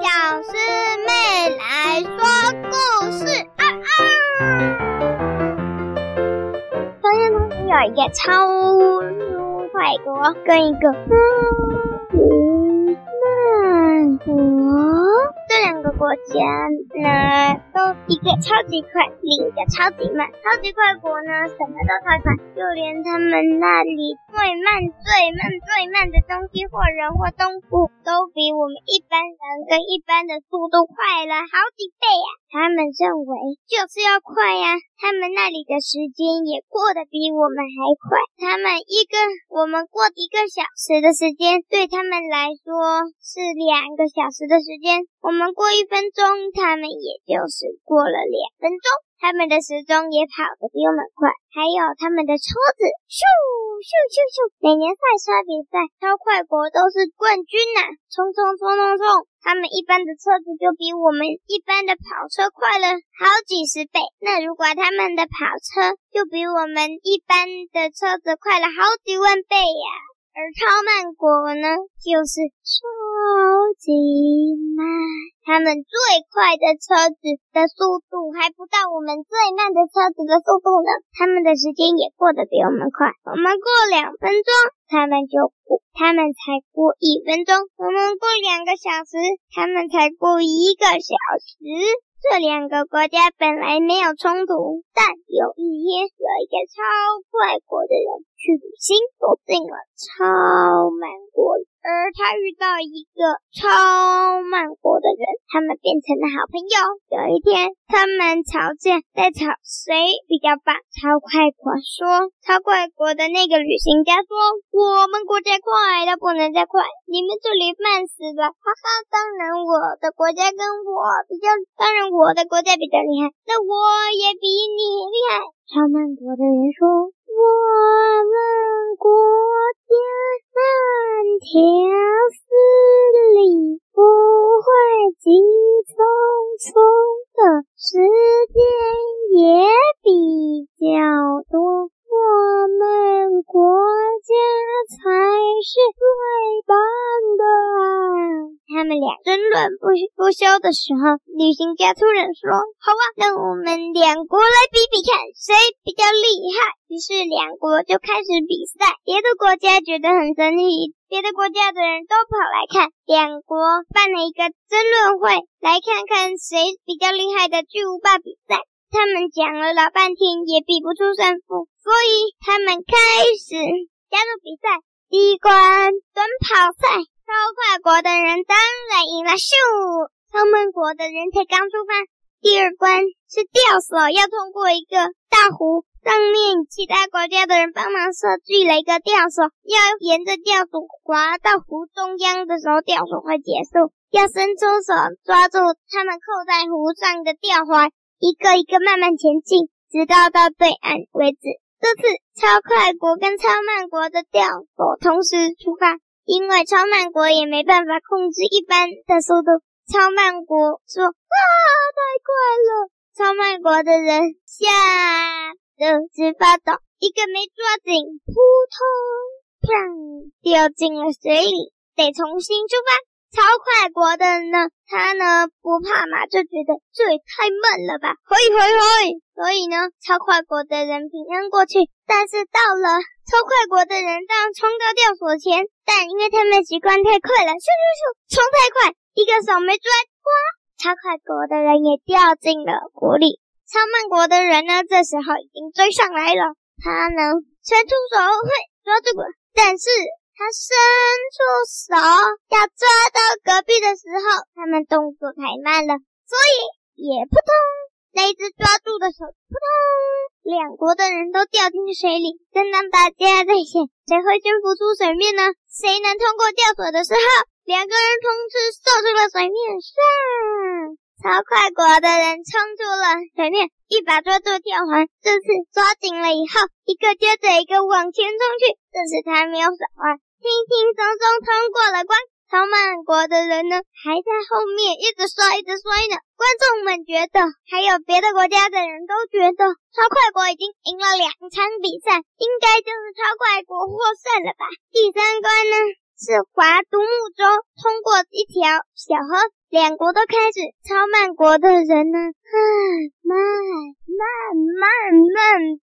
小师妹来说故事。啊啊！发现从前有一个超快国跟一个嗯国。这两个国家呢，一个超级快，另一个超级慢。超级快国呢，什么都太快，就连他们那里最慢、最慢、最慢的东西或人或动物，都比我们一般人跟一般的速度快了好几倍呀、他们认为就是要快呀、他们那里的时间也过得比我们还快。他们一个我们过一个小时的时间，对他们来说是两个小时的时间。我们过一分钟，他们也就是过了两分钟。他们的时钟也跑得比我们快，还有他们的车子，咻咻咻咻！每年赛车比赛，超快国都是冠军呐、冲冲冲冲冲！他们一般的车子就比我们一般的跑车快了好几十倍。那如果他们的跑车就比我们一般的车子快了好几万倍呀、而超慢国呢，就是超级慢。他们最快的车子的速度还不到我们最慢的车子的速度呢。他们的时间也过得比我们快。我们过两分钟，他们就过，他们才过一分钟。我们过两个小时，他们才过一个小时。这两个国家本来没有冲突，但有一天有一个超快国的人去旅行，走进了超慢国，而他遇到一个超慢国的人，他们变成了好朋友。有一天，他们吵架，在吵谁比较棒。超快国说：“超快国的那个旅行家说，我们国家快的不能再快，你们这里慢死了。”哈哈，当然我的国家跟我比较，当然。我的国家比较厉害，那我也比你厉害。超慢国的人说：“我问国家万条斯理，不他们俩争论不不休的时候，旅行家突然说：“好啊，那我们两国来比比看，谁比较厉害。”于是两国就开始比赛。别的国家觉得很神奇，别的国家的人都跑来看。两国办了一个争论会，来看看谁比较厉害的巨无霸比赛。他们讲了老半天，也比不出胜负，所以他们开始加入比赛。第一关短跑赛。超快国的人当然赢了，咻！超慢国的人才刚出发。第二关是吊索，要通过一个大湖，上面其他国家的人帮忙设计了一个吊索，要沿着吊索滑到湖中央的时候，吊索会结束。要伸出手抓住他们扣在湖上的吊环，一个一个慢慢前进，直到到对岸为止。这次超快国跟超慢国的吊索同时出发。因为超慢国也没办法控制一般的速度，超慢国说：“啊，太快了！”超慢国的人吓得直发抖，一个没抓紧，扑通，砰，掉进了水里，得重新出发。超快国的呢，他呢不怕嘛，就觉得这也太慢了吧，嘿嘿嘿！所以呢，超快国的人平安过去。但是到了超快国的人，当冲到吊索前，但因为他们习惯太快了，咻咻咻，冲太快，一个手没抓，哇！超快国的人也掉进了湖里。超慢国的人呢，这时候已经追上来了，他呢伸出手会抓住我，但是。他伸出手要抓到隔壁的时候，他们动作太慢了，所以也扑通，那一只抓住的手扑通，两国的人都掉进水里。正当大家在想谁会先浮出水面呢？谁能通过吊索的时候，两个人同时射出了水面上。超快国的人冲出了水面，一把抓住吊环，这次抓紧了以后，一个接着一个往前冲去。这次他没有手啊。轻轻松松通过了关，超慢国的人呢，还在后面一直摔，一直摔呢。观众们觉得，还有别的国家的人都觉得，超快国已经赢了两场比赛，应该就是超快国获胜了吧？第三关呢，是划独木舟通过一条小河，两国都开始。超慢国的人呢，慢慢慢慢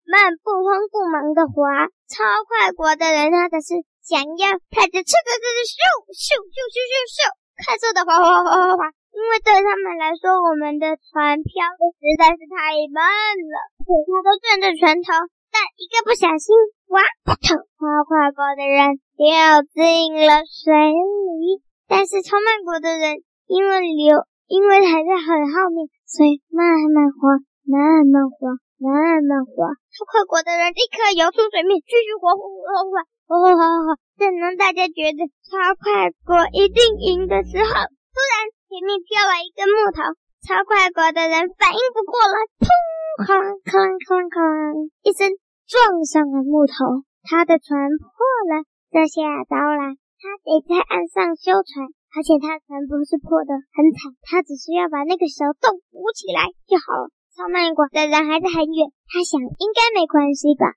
慢不慌不忙的划。超快国的人呢，则是想要开着车子子咻咻咻咻咻咻，快速的滑滑滑滑滑。因为对他们来说，我们的船漂的实在是太慢了，他都转着船头。但一个不小心，哇！超快国的人掉进了水里，但是超慢国的人因为流，因为还在很后面，所以慢慢滑，慢慢滑，慢慢滑。超快国的人立刻游出水面，继续划划划划划划划划。正当大家觉得超快国一定赢的时候，突然前面飘来一根木头，超快国的人反应不过来，砰！哐哐哐哐一声。撞上了木头，他的船破了，这下糟了，他得在岸上修船，而且他船不是破的很惨，他只需要把那个小洞补起来就好了。超慢国的人还是很远，他想应该没关系吧，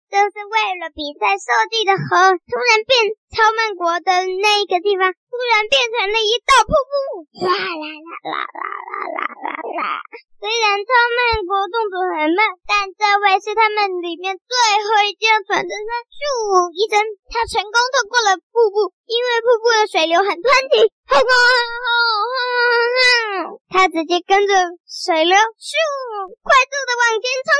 这是为了比赛设计的河。突然变超慢国的那个地方，突然变成了一道瀑布，哗啦啦啦啦啦啦啦啦！虽然超慢国动作很慢，但这位是他们里面最会驾船的人。咻一声，他成功透过了瀑布，因为瀑布的水流很湍急，他直接跟着水流咻，快速的往前冲。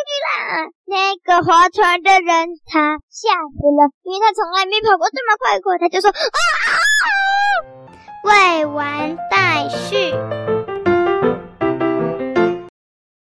那个划船的人他吓死了，因为他从来没跑过这么快过，他就说啊啊啊！未完待续。